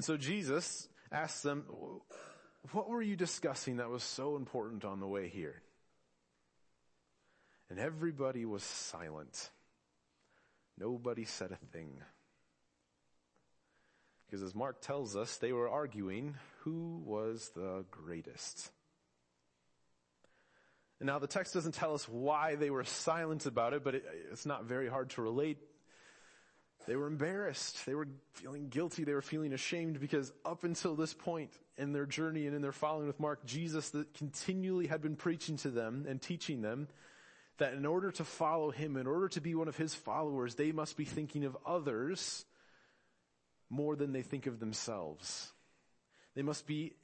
And so Jesus asks them, what were you discussing that was so important on the way here? And everybody was silent. Nobody said a thing. Because as Mark tells us, they were arguing who was the greatest. And now the text doesn't tell us why they were silent about it, but it, it's not very hard to relate. They were embarrassed. They were feeling guilty. They were feeling ashamed because up until this point in their journey and in their following with Mark, Jesus continually had been preaching to them and teaching them that in order to follow him, in order to be one of his followers, they must be thinking of others more than they think of themselves. They must be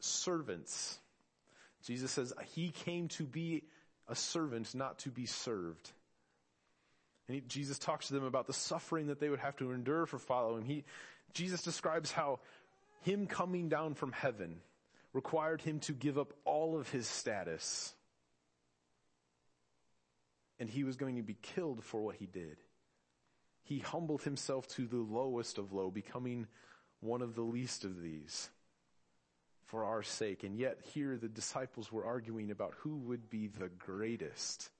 servants. Jesus says he came to be a servant, not to be served. And he, Jesus talks to them about the suffering that they would have to endure for following. He, Jesus describes how him coming down from heaven required him to give up all of his status. And he was going to be killed for what he did. He humbled himself to the lowest of low, becoming one of the least of these for our sake. And yet here the disciples were arguing about who would be the greatest.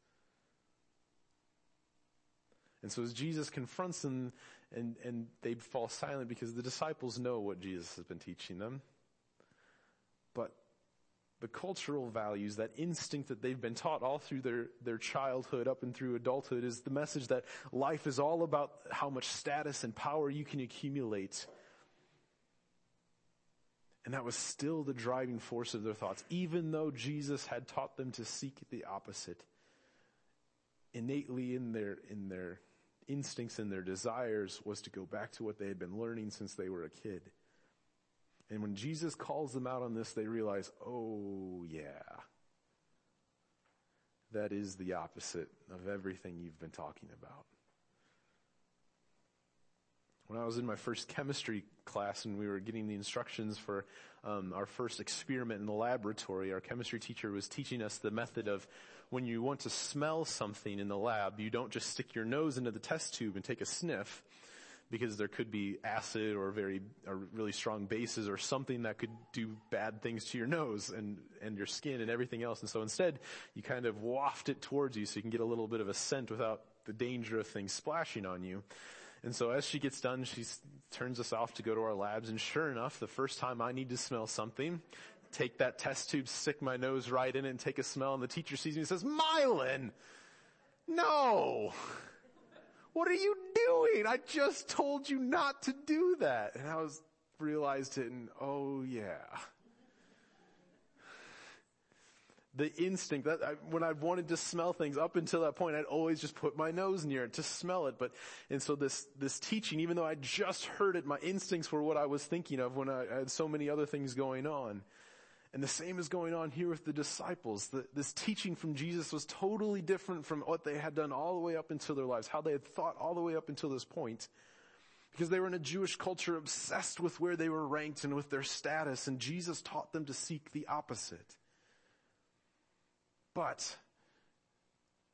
And so as Jesus confronts them and, and they fall silent because the disciples know what Jesus has been teaching them. But the cultural values, that instinct that they've been taught all through their, their childhood up and through adulthood is the message that life is all about how much status and power you can accumulate. And that was still the driving force of their thoughts, even though Jesus had taught them to seek the opposite. Innately in their, in their instincts and their desires was to go back to what they had been learning since they were a kid. And when Jesus calls them out on this, they realize, oh yeah, that is the opposite of everything you've been talking about. When I was in my first chemistry class and we were getting the instructions for um, our first experiment in the laboratory, our chemistry teacher was teaching us the method of when you want to smell something in the lab, you don't just stick your nose into the test tube and take a sniff because there could be acid or very, or really strong bases or something that could do bad things to your nose and, and your skin and everything else. And so instead, you kind of waft it towards you so you can get a little bit of a scent without the danger of things splashing on you. And so as she gets done, she turns us off to go to our labs and sure enough, the first time I need to smell something, take that test tube, stick my nose right in it and take a smell and the teacher sees me and says, Mylan! No! What are you doing? I just told you not to do that. And I was, realized it and oh yeah. The instinct that I, when I wanted to smell things up until that point, I'd always just put my nose near it to smell it. But, and so this, this teaching, even though I just heard it, my instincts were what I was thinking of when I, I had so many other things going on. And the same is going on here with the disciples. The, this teaching from Jesus was totally different from what they had done all the way up until their lives, how they had thought all the way up until this point. Because they were in a Jewish culture obsessed with where they were ranked and with their status, and Jesus taught them to seek the opposite. But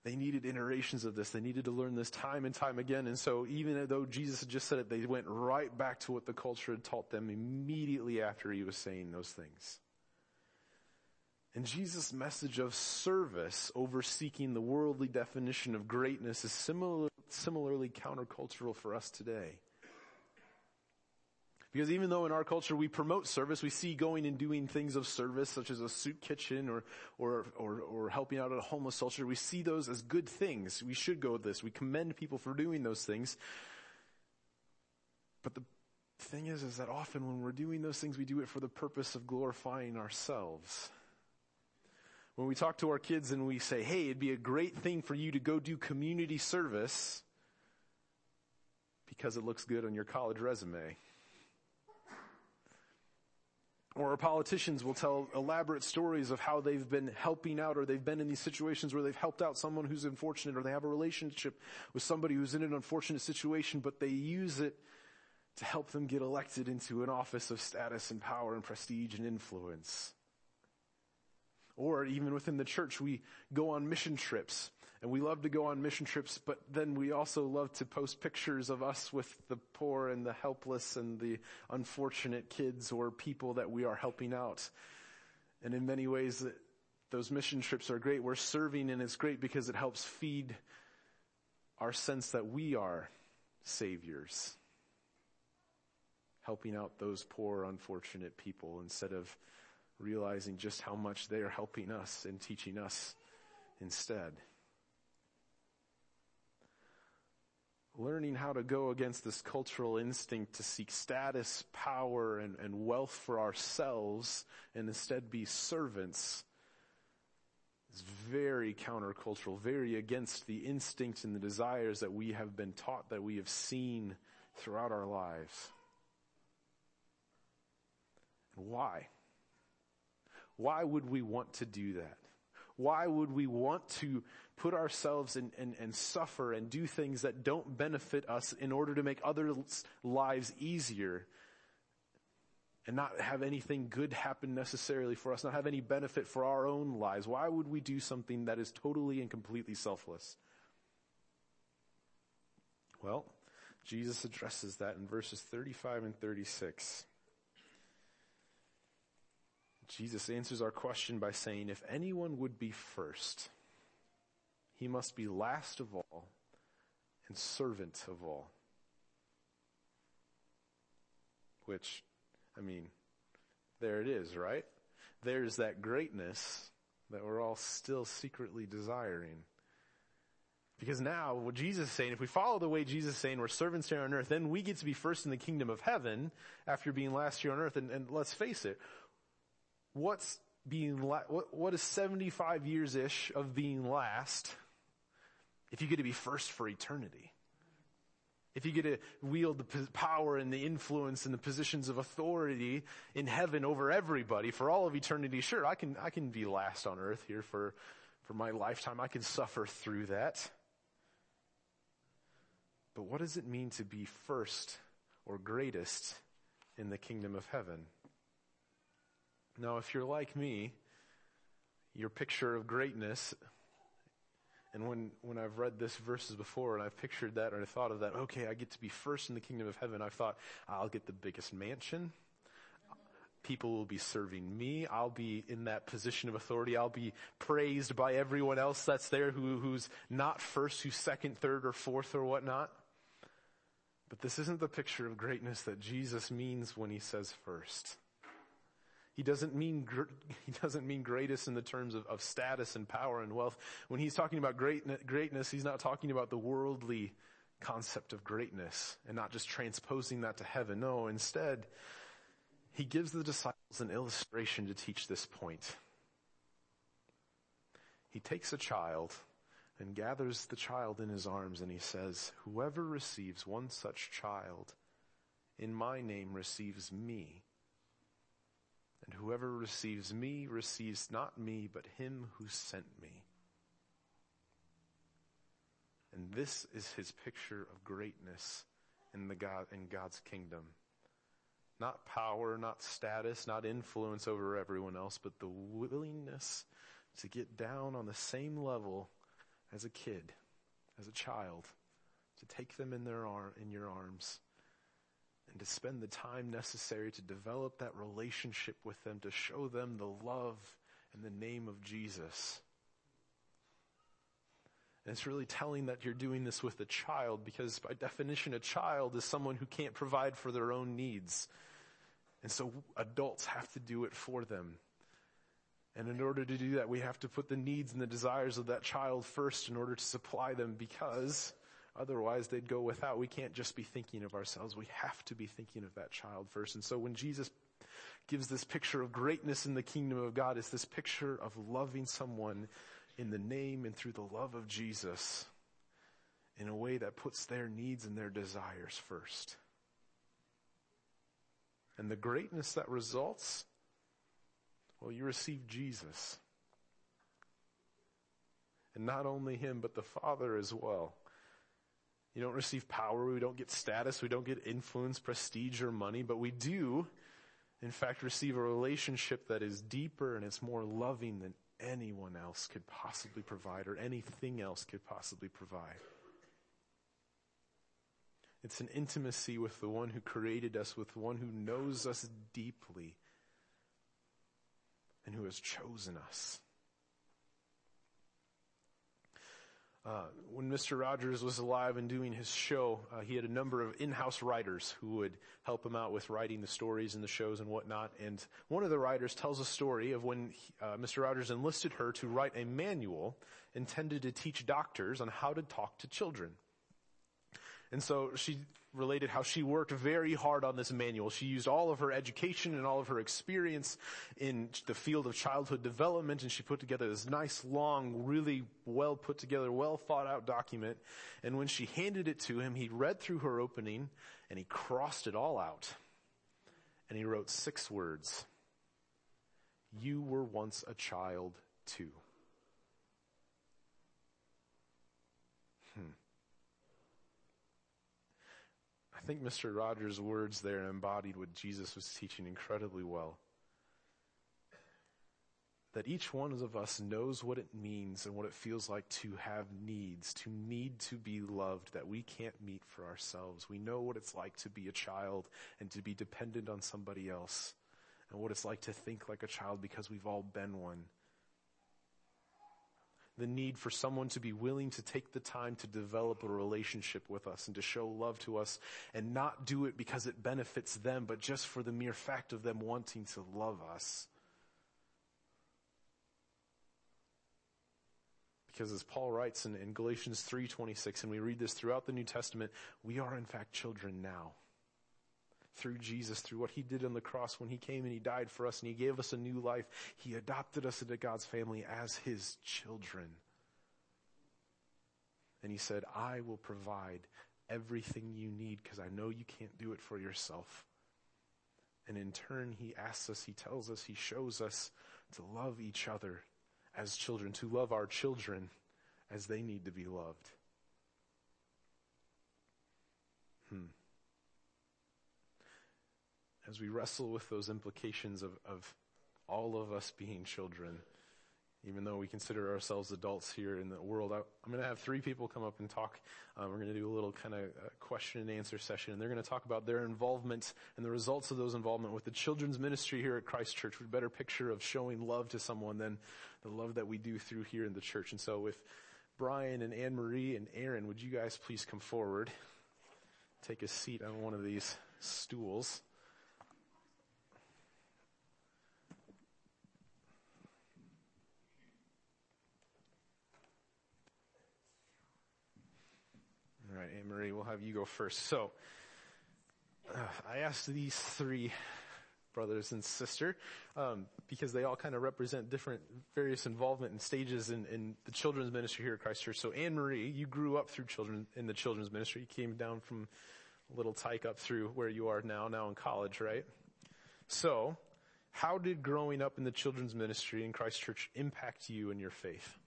they needed iterations of this. They needed to learn this time and time again. And so even though Jesus had just said it, they went right back to what the culture had taught them immediately after he was saying those things. And Jesus' message of service over seeking the worldly definition of greatness is similar, similarly countercultural for us today. Because even though in our culture we promote service, we see going and doing things of service such as a soup kitchen or, or, or, or helping out at a homeless shelter, we see those as good things. We should go with this. We commend people for doing those things. But the thing is, is that often when we're doing those things, we do it for the purpose of glorifying ourselves. When we talk to our kids and we say, hey, it'd be a great thing for you to go do community service because it looks good on your college resume. Or our politicians will tell elaborate stories of how they've been helping out or they've been in these situations where they've helped out someone who's unfortunate or they have a relationship with somebody who's in an unfortunate situation, but they use it to help them get elected into an office of status and power and prestige and influence. Or even within the church, we go on mission trips And we love to go on mission trips, but then we also love to post pictures of us with the poor and the helpless and the unfortunate kids or people that we are helping out. And in many ways, those mission trips are great. We're serving and it's great because it helps feed our sense that we are saviors. Helping out those poor, unfortunate people instead of realizing just how much they are helping us and teaching us instead. Learning how to go against this cultural instinct to seek status, power, and, and wealth for ourselves and instead be servants is very countercultural, very against the instincts and the desires that we have been taught, that we have seen throughout our lives. Why? Why would we want to do that? Why would we want to put ourselves in, and, and suffer and do things that don't benefit us in order to make others' lives easier and not have anything good happen necessarily for us, not have any benefit for our own lives? Why would we do something that is totally and completely selfless? Well, Jesus addresses that in verses 35 and 36. Jesus answers our question by saying, if anyone would be first, he must be last of all and servant of all. Which, I mean, there it is, right? There's that greatness that we're all still secretly desiring. Because now, what Jesus is saying, if we follow the way Jesus is saying, we're servants here on earth, then we get to be first in the kingdom of heaven after being last here on earth. And, and let's face it, what's being, la- what, what is 75 years-ish of being last if you get to be first for eternity? If you get to wield the power and the influence and the positions of authority in heaven over everybody for all of eternity, sure, I can, I can be last on earth here for, for my lifetime. I can suffer through that. But what does it mean to be first or greatest in the kingdom of heaven? Now, if you're like me, your picture of greatness, and when, when I've read this verses before and I've pictured that or I thought of that, okay, I get to be first in the kingdom of heaven, I've thought, I'll get the biggest mansion. People will be serving me. I'll be in that position of authority. I'll be praised by everyone else that's there who, who's not first, who's second, third, or fourth, or whatnot. But this isn't the picture of greatness that Jesus means when he says first. He doesn't mean, he doesn't mean greatest in the terms of, of status and power and wealth. When he's talking about great, greatness, he's not talking about the worldly concept of greatness and not just transposing that to heaven. No, instead, he gives the disciples an illustration to teach this point. He takes a child and gathers the child in his arms and he says, whoever receives one such child in my name receives me. And whoever receives me receives not me, but him who sent me. And this is his picture of greatness in the God, in God's kingdom. Not power, not status, not influence over everyone else, but the willingness to get down on the same level as a kid, as a child, to take them in their arm, in your arms and to spend the time necessary to develop that relationship with them, to show them the love and the name of Jesus. And it's really telling that you're doing this with a child because by definition a child is someone who can't provide for their own needs. And so adults have to do it for them. And in order to do that, we have to put the needs and the desires of that child first in order to supply them because Otherwise, they'd go without. We can't just be thinking of ourselves. We have to be thinking of that child first. And so when Jesus gives this picture of greatness in the kingdom of God, it's this picture of loving someone in the name and through the love of Jesus in a way that puts their needs and their desires first. And the greatness that results, well, you receive Jesus. And not only him, but the Father as well. You don't receive power. We don't get status. We don't get influence, prestige, or money, but we do, in fact, receive a relationship that is deeper and it's more loving than anyone else could possibly provide or anything else could possibly provide. It's an intimacy with the one who created us, with the one who knows us deeply and who has chosen us. Uh, when Mr. Rogers was alive and doing his show, uh, he had a number of in-house writers who would help him out with writing the stories and the shows and whatnot. And one of the writers tells a story of when he, uh, Mr. Rogers enlisted her to write a manual intended to teach doctors on how to talk to children. And so she related how she worked very hard on this manual. She used all of her education and all of her experience in the field of childhood development and she put together this nice, long, really well put together, well thought out document. And when she handed it to him, he read through her opening and he crossed it all out. And he wrote six words. You were once a child too. I think Mr. Rogers' words there embodied what Jesus was teaching incredibly well. That each one of us knows what it means and what it feels like to have needs, to need to be loved that we can't meet for ourselves. We know what it's like to be a child and to be dependent on somebody else and what it's like to think like a child because we've all been one the need for someone to be willing to take the time to develop a relationship with us and to show love to us and not do it because it benefits them, but just for the mere fact of them wanting to love us. Because as Paul writes in, in Galatians 3.26, and we read this throughout the New Testament, we are in fact children now through Jesus, through what he did on the cross when he came and he died for us and he gave us a new life. He adopted us into God's family as his children. And he said, I will provide everything you need because I know you can't do it for yourself. And in turn, he asks us, he tells us, he shows us to love each other as children, to love our children as they need to be loved. As we wrestle with those implications of, of all of us being children, even though we consider ourselves adults here in the world, I, am going to have three people come up and talk. Uh, we're going to do a little kind of uh, question and answer session, and they're going to talk about their involvement and the results of those involvement with the children's ministry here at Christ Church. A better picture of showing love to someone than the love that we do through here in the church. And so, with Brian and Anne Marie and Aaron, would you guys please come forward? Take a seat on one of these stools. Right, Anne Marie, we'll have you go first. So, uh, I asked these three brothers and sister um, because they all kind of represent different various involvement and stages in, in, the children's ministry here at Christ Church. So, Anne Marie, you grew up through children in the children's ministry. You came down from Little Tyke up through where you are now, now in college, right? So, how did growing up in the children's ministry in Christ Church impact you and your faith?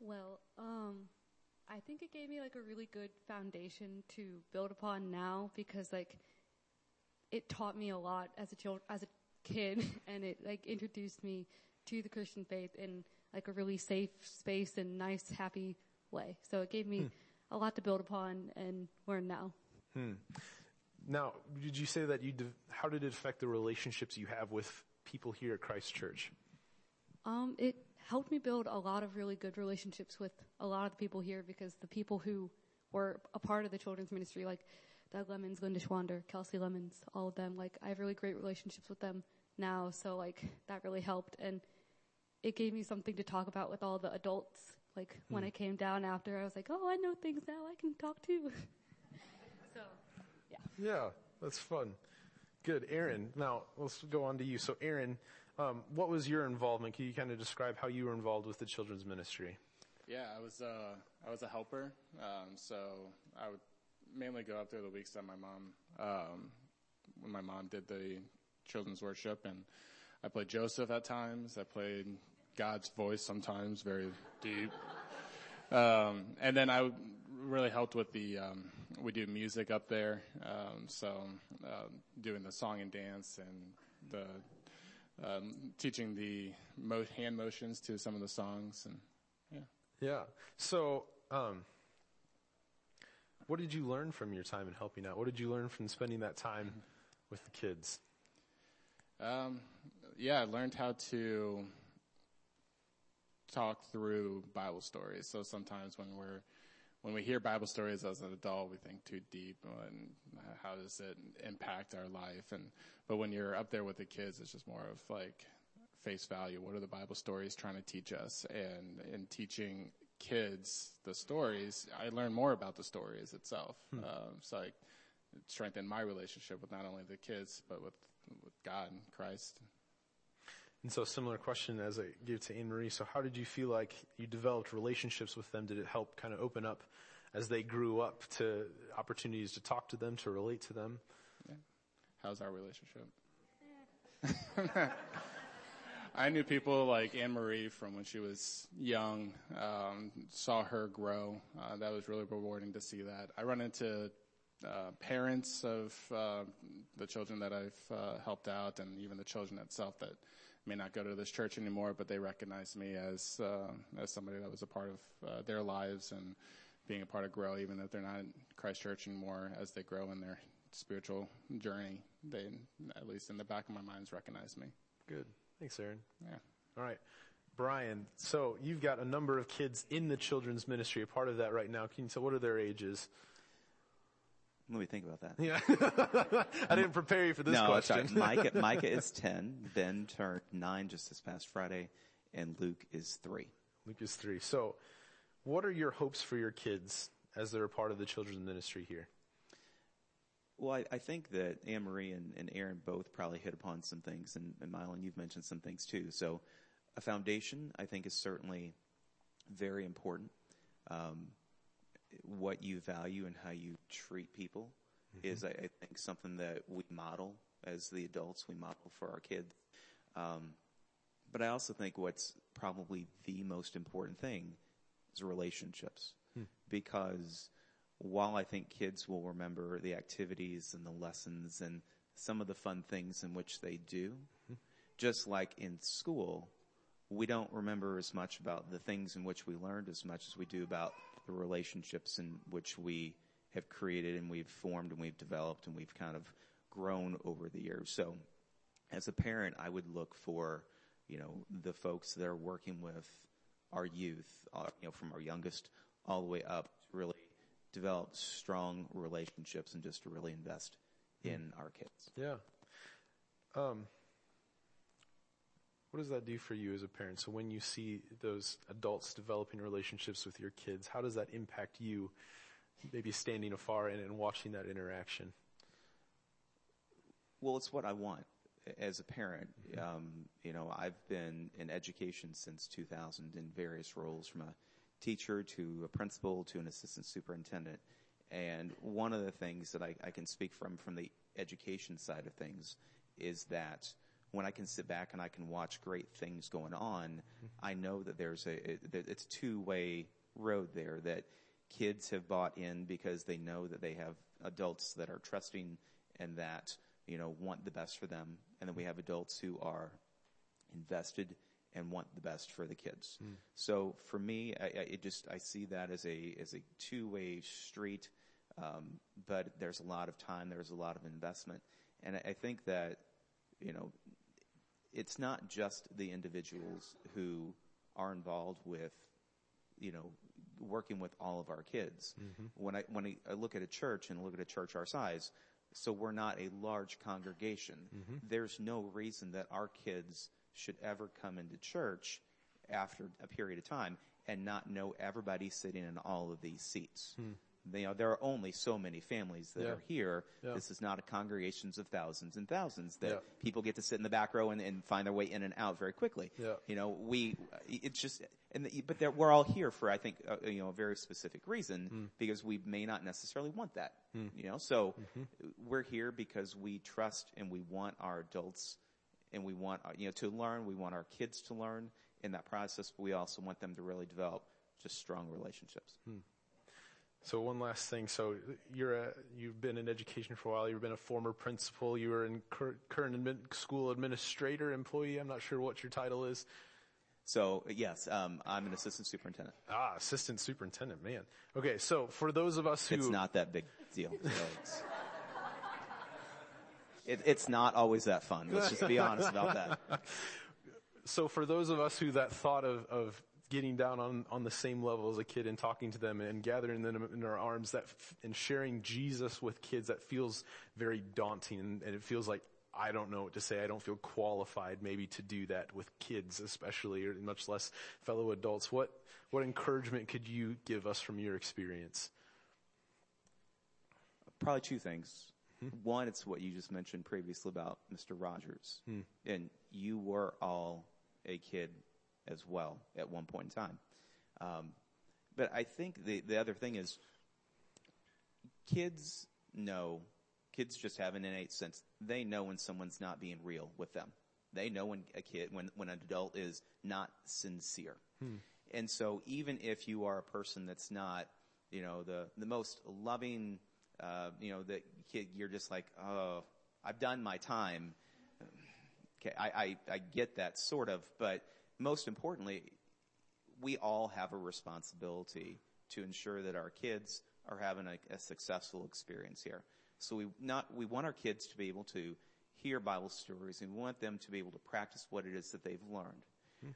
Well, um, I think it gave me like a really good foundation to build upon now because like it taught me a lot as a child, as a kid and it like introduced me to the Christian faith in like a really safe space and nice, happy way. So it gave me hmm. a lot to build upon and learn now. Hmm. Now, did you say that you, de- how did it affect the relationships you have with people here at Christ Church? Um, it helped me build a lot of really good relationships with a lot of the people here because the people who were a part of the children's ministry, like Doug Lemons, Linda Schwander, Kelsey Lemons, all of them, like I have really great relationships with them now. So like that really helped and it gave me something to talk about with all the adults. Like when hmm. I came down after, I was like, oh, I know things now. I can talk to. so, yeah. Yeah, that's fun. Good. Aaron, now let's go on to you. So Aaron, um, what was your involvement? Can you kind of describe how you were involved with the children's ministry? Yeah, I was uh, I was a helper, um, so I would mainly go up there the weeks that my mom um, when my mom did the children's worship, and I played Joseph at times. I played God's voice sometimes, very deep, um, and then I really helped with the um, we do music up there, um, so uh, doing the song and dance and the um, teaching the mo- hand motions to some of the songs, and yeah. Yeah. So, um, what did you learn from your time in helping out? What did you learn from spending that time with the kids? Um, yeah, I learned how to talk through Bible stories. So sometimes when we're when we hear Bible stories as an adult, we think too deep and how does it impact our life? And but when you're up there with the kids, it's just more of like face value. What are the Bible stories trying to teach us? And in teaching kids the stories, I learn more about the stories itself. Hmm. Um, so I strengthen my relationship with not only the kids but with with God and Christ. And so, similar question as I gave to Anne Marie. So, how did you feel like you developed relationships with them? Did it help kind of open up as they grew up to opportunities to talk to them, to relate to them? How's our relationship? I knew people like Anne Marie from when she was young. Um, saw her grow. Uh, that was really rewarding to see that. I run into uh, parents of uh, the children that I've uh, helped out, and even the children itself that may not go to this church anymore, but they recognize me as uh, as somebody that was a part of uh, their lives and being a part of Grow, even if they're not in Christ Church anymore. As they grow in their spiritual journey, they at least in the back of my minds recognize me. Good. Thanks, Aaron. Yeah. All right. Brian, so you've got a number of kids in the children's ministry, a part of that right now. Can you tell what are their ages? Let me think about that. Yeah. I didn't prepare you for this no, question. right. Micah, Micah is 10. Ben turned 9 just this past Friday. And Luke is 3. Luke is three. So, what are your hopes for your kids as they're a part of the children's ministry here? Well, I, I think that Anne Marie and, and Aaron both probably hit upon some things, and, and Mylon, you've mentioned some things too. So, a foundation, I think, is certainly very important. Um, what you value and how you treat people mm-hmm. is, I, I think, something that we model as the adults. We model for our kids. Um, but I also think what's probably the most important thing is relationships, hmm. because while I think kids will remember the activities and the lessons and some of the fun things in which they do, mm-hmm. just like in school, we don't remember as much about the things in which we learned as much as we do about the relationships in which we have created and we've formed and we've developed and we've kind of grown over the years. So as a parent, I would look for, you know, the folks that are working with our youth, uh, you know, from our youngest all the way up to really develop strong relationships and just to really invest in our kids. Yeah. Um, what does that do for you as a parent? So when you see those adults developing relationships with your kids, how does that impact you, maybe standing afar and, and watching that interaction? Well, it's what I want as a parent. Um, you know, I've been in education since 2000 in various roles, from a teacher to a principal to an assistant superintendent. And one of the things that I, I can speak from from the education side of things is that when I can sit back and I can watch great things going on, I know that there's a it, it's two way road there that kids have bought in because they know that they have adults that are trusting and that you know want the best for them, and then we have adults who are invested and want the best for the kids. So for me, I, I it just I see that as a as a two way street. Um, but there's a lot of time, there's a lot of investment, and I, I think that you know it's not just the individuals who are involved with you know working with all of our kids. Mm-hmm. When I when I, look at a church and look at a church our size, so we're not a large congregation. Mm-hmm. There's no reason that our kids should ever come into church after a period of time and not know everybody sitting in all of these seats. Hmm. You know, there are only so many families that Yeah. are here. Yeah. This is not a congregations of thousands and thousands that Yeah. people get to sit in the back row and, and find their way in and out very quickly. You know, we, it's just, and the, but there, we're all here for, I think, uh, you know, a very specific reason Hmm. because we may not necessarily want that. You know, so Mm-hmm. we're here because we trust and we want our adults and we want, uh, you know, to learn. We want our kids to learn in that process, but we also want them to really develop just strong relationships. So one last thing. So you're a, you've been in education for a while. You've been a former principal. You were in cur- current admin, school administrator employee. I'm not sure what your title is. So yes, um, I'm an assistant superintendent. Ah, assistant superintendent. Man. Okay. So for those of us who It's not that big deal. So it's, it, it's not always that fun. Let's just be honest about that. so for those of us who that thought of, of getting down on, on the same level as a kid and talking to them and gathering them in our arms that f- and sharing Jesus with kids that feels very daunting and, and it feels like I don't know what to say. I don't feel qualified maybe to do that with kids especially or much less fellow adults. What what encouragement could you give us from your experience? Probably two things. Hmm? One, it's what you just mentioned previously about Mr. Rogers. Hmm. And you were all a kid as well at one point in time. Um, but I think the, the other thing is kids know, kids just have an innate sense. They know when someone's not being real with them. They know when a kid, when, when an adult is not sincere. And so even if you are a person that's not, you know, the, the most loving, uh, you know, that kid, you're just like, oh, I've done my time. Okay, I, I, I get that sort of, but most importantly, we all have a responsibility to ensure that our kids are having a, a successful experience here. So we not, we want our kids to be able to hear Bible stories and we want them to be able to practice what it is that they've learned. Hmm.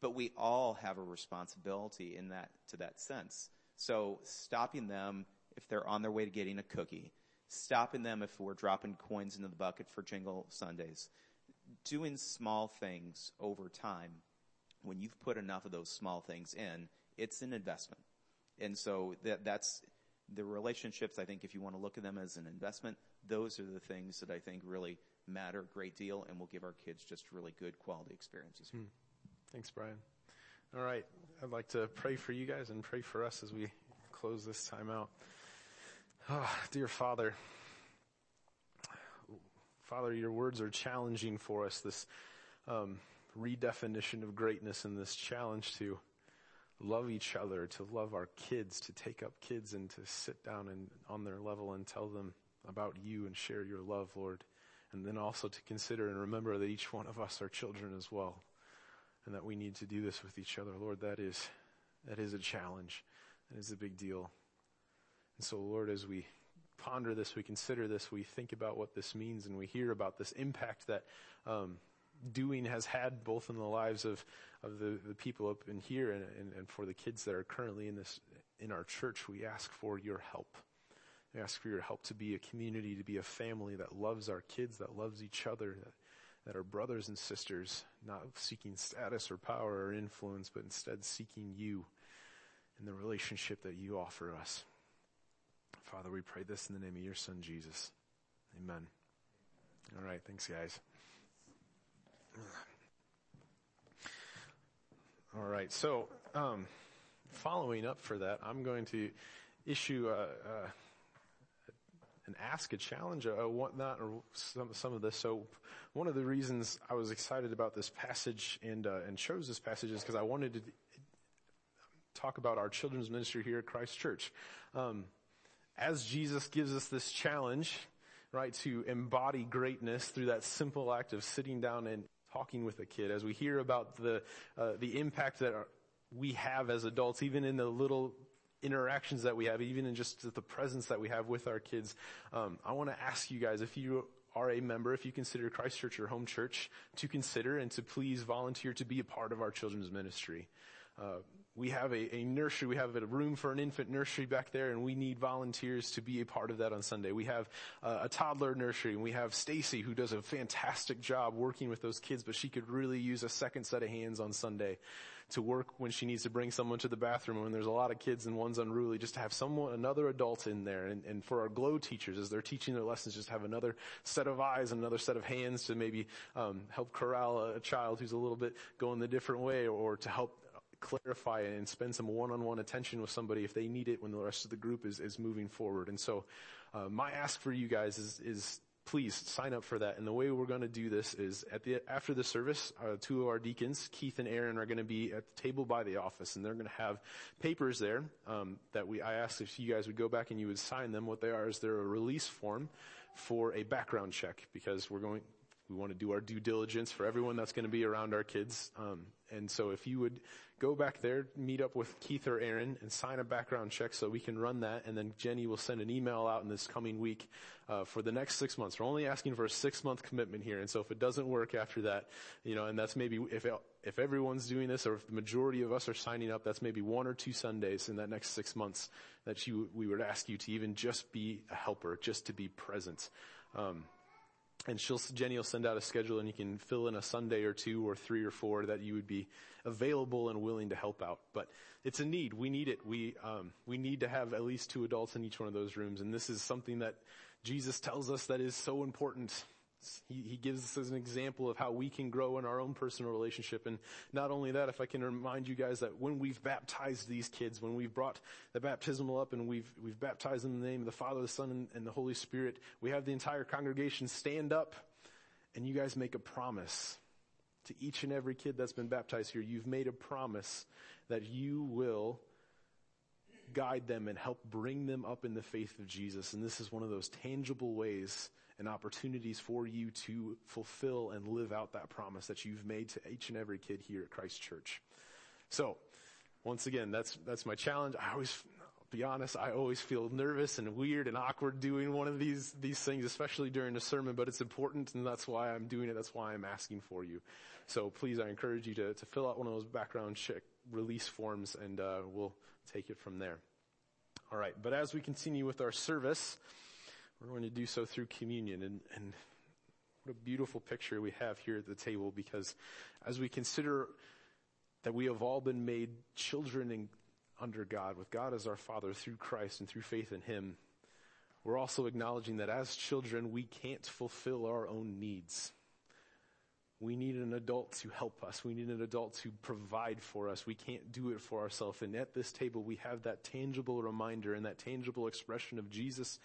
But we all have a responsibility in that, to that sense. So stopping them if they're on their way to getting a cookie, stopping them if we're dropping coins into the bucket for Jingle Sundays, doing small things over time, when you've put enough of those small things in, it's an investment. And so that, that's the relationships, I think if you want to look at them as an investment, those are the things that I think really matter a great deal and will give our kids just really good quality experiences. Thanks, Brian. All right. I'd like to pray for you guys and pray for us as we close this time out. Ah, dear Father, Father, your words are challenging for us, this um, redefinition of greatness and this challenge to love each other, to love our kids, to take up kids and to sit down and on their level and tell them about you and share your love, Lord. And then also to consider and remember that each one of us are children as well and that we need to do this with each other. Lord, that is, that is a challenge. That is a big deal. And so, Lord, as we ponder this, we consider this, we think about what this means, and we hear about this impact that um, doing has had both in the lives of, of the, the people up in here and, and, and for the kids that are currently in this in our church. We ask for your help. We ask for your help to be a community, to be a family that loves our kids, that loves each other, that, that are brothers and sisters, not seeking status or power or influence, but instead seeking you and the relationship that you offer us. Father, we pray this in the name of your son, Jesus. Amen. All right. Thanks, guys. All right. So, um, following up for that, I'm going to issue a, a and ask a challenge, a whatnot, or some some of this. So, one of the reasons I was excited about this passage and uh, and chose this passage is because I wanted to talk about our children's ministry here at Christ Church. Um, as Jesus gives us this challenge, right, to embody greatness through that simple act of sitting down and talking with a kid, as we hear about the uh, the impact that our, we have as adults, even in the little interactions that we have, even in just the presence that we have with our kids, um, I want to ask you guys if you are a member, if you consider Christ Church your home church, to consider and to please volunteer to be a part of our children's ministry. Uh, we have a, a, nursery, we have a room for an infant nursery back there, and we need volunteers to be a part of that on Sunday. We have a toddler nursery, and we have Stacy who does a fantastic job working with those kids, but she could really use a second set of hands on Sunday to work when she needs to bring someone to the bathroom when there's a lot of kids and one's unruly, just to have someone, another adult in there. And, and for our glow teachers, as they're teaching their lessons, just have another set of eyes and another set of hands to maybe um, help corral a, a child who's a little bit going the different way or to help clarify and spend some one-on-one attention with somebody if they need it when the rest of the group is, is moving forward. And so, uh, my ask for you guys is, is please sign up for that. And the way we're going to do this is at the after the service, uh, two of our deacons, Keith and Aaron, are going to be at the table by the office, and they're going to have papers there um, that we. I asked if you guys would go back and you would sign them. What they are is they're a release form for a background check because we're going. We want to do our due diligence for everyone that's going to be around our kids. Um, and so if you would go back there, meet up with Keith or Aaron and sign a background check so we can run that. And then Jenny will send an email out in this coming week, uh, for the next six months. We're only asking for a six month commitment here. And so if it doesn't work after that, you know, and that's maybe if, it, if everyone's doing this or if the majority of us are signing up, that's maybe one or two Sundays in that next six months that you, we would ask you to even just be a helper, just to be present. Um, and she'll, Jenny will send out a schedule and you can fill in a Sunday or two or three or four that you would be available and willing to help out. But it's a need. We need it. We, um, we need to have at least two adults in each one of those rooms. And this is something that Jesus tells us that is so important. He, he, gives us as an example of how we can grow in our own personal relationship. And not only that, if I can remind you guys that when we've baptized these kids, when we've brought the baptismal up and we've, we've baptized them in the name of the Father, the Son, and, and the Holy Spirit, we have the entire congregation stand up and you guys make a promise to each and every kid that's been baptized here. You've made a promise that you will guide them and help bring them up in the faith of Jesus. And this is one of those tangible ways and opportunities for you to fulfill and live out that promise that you've made to each and every kid here at Christ Church. So, once again, that's, that's my challenge. I always, be honest, I always feel nervous and weird and awkward doing one of these, these things, especially during a sermon, but it's important and that's why I'm doing it. That's why I'm asking for you. So please, I encourage you to, to fill out one of those background check release forms and, uh, we'll take it from there. All right. But as we continue with our service, we're going to do so through communion and, and what a beautiful picture we have here at the table because as we consider that we have all been made children in, under God, with God as our Father through Christ and through faith in Him, we're also acknowledging that as children, we can't fulfill our own needs. We need an adult to help us. We need an adult to provide for us. We can't do it for ourselves. And at this table, we have that tangible reminder and that tangible expression of Jesus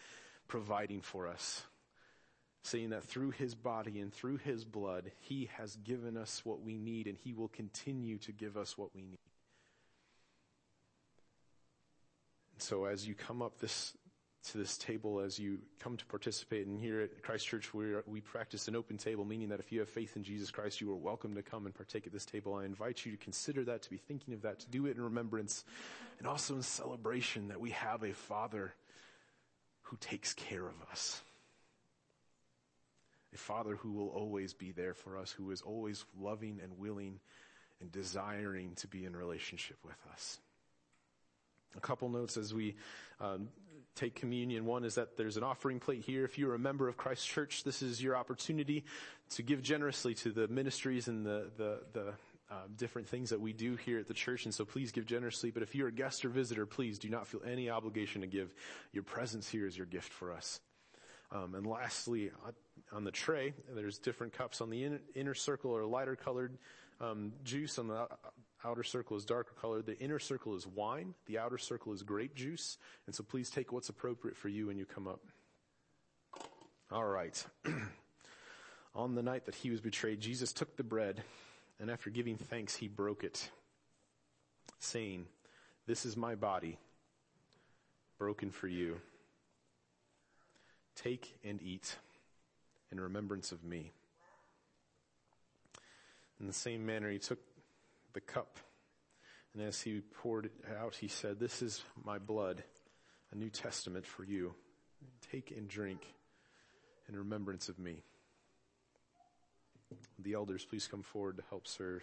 providing for us. Saying that through his body and through his blood, he has given us what we need and he will continue to give us what we need. And so as you come up this, to this table as you come to participate. And here at Christ Church, we we practice an open table, meaning that if you have faith in Jesus Christ, you are welcome to come and partake at this table. I invite you to consider that, to be thinking of that, to do it in remembrance, and also in celebration that we have a Father who takes care of us. A Father who will always be there for us, who is always loving and willing and desiring to be in relationship with us. A couple notes as we um, take communion. One is that there's an offering plate here. If you're a member of Christ Church, this is your opportunity to give generously to the ministries and the, the, the um, different things that we do here at the church. And so please give generously. But if you're a guest or visitor, please do not feel any obligation to give. Your presence here is your gift for us. Um, and lastly, on the tray, there's different cups on the inner, inner circle or lighter colored um, juice on the outer circle is darker colored. The inner circle is wine. The outer circle is grape juice. And so please take what's appropriate for you when you come up. All right. On the night that he was betrayed, Jesus took the bread and after giving thanks, he broke it saying, this is my body broken for you. Take and eat in remembrance of me. In the same manner, he took the cup. And as he poured it out, he said, This is my blood, a new testament for you. Take and drink in remembrance of me. The elders, please come forward to help serve.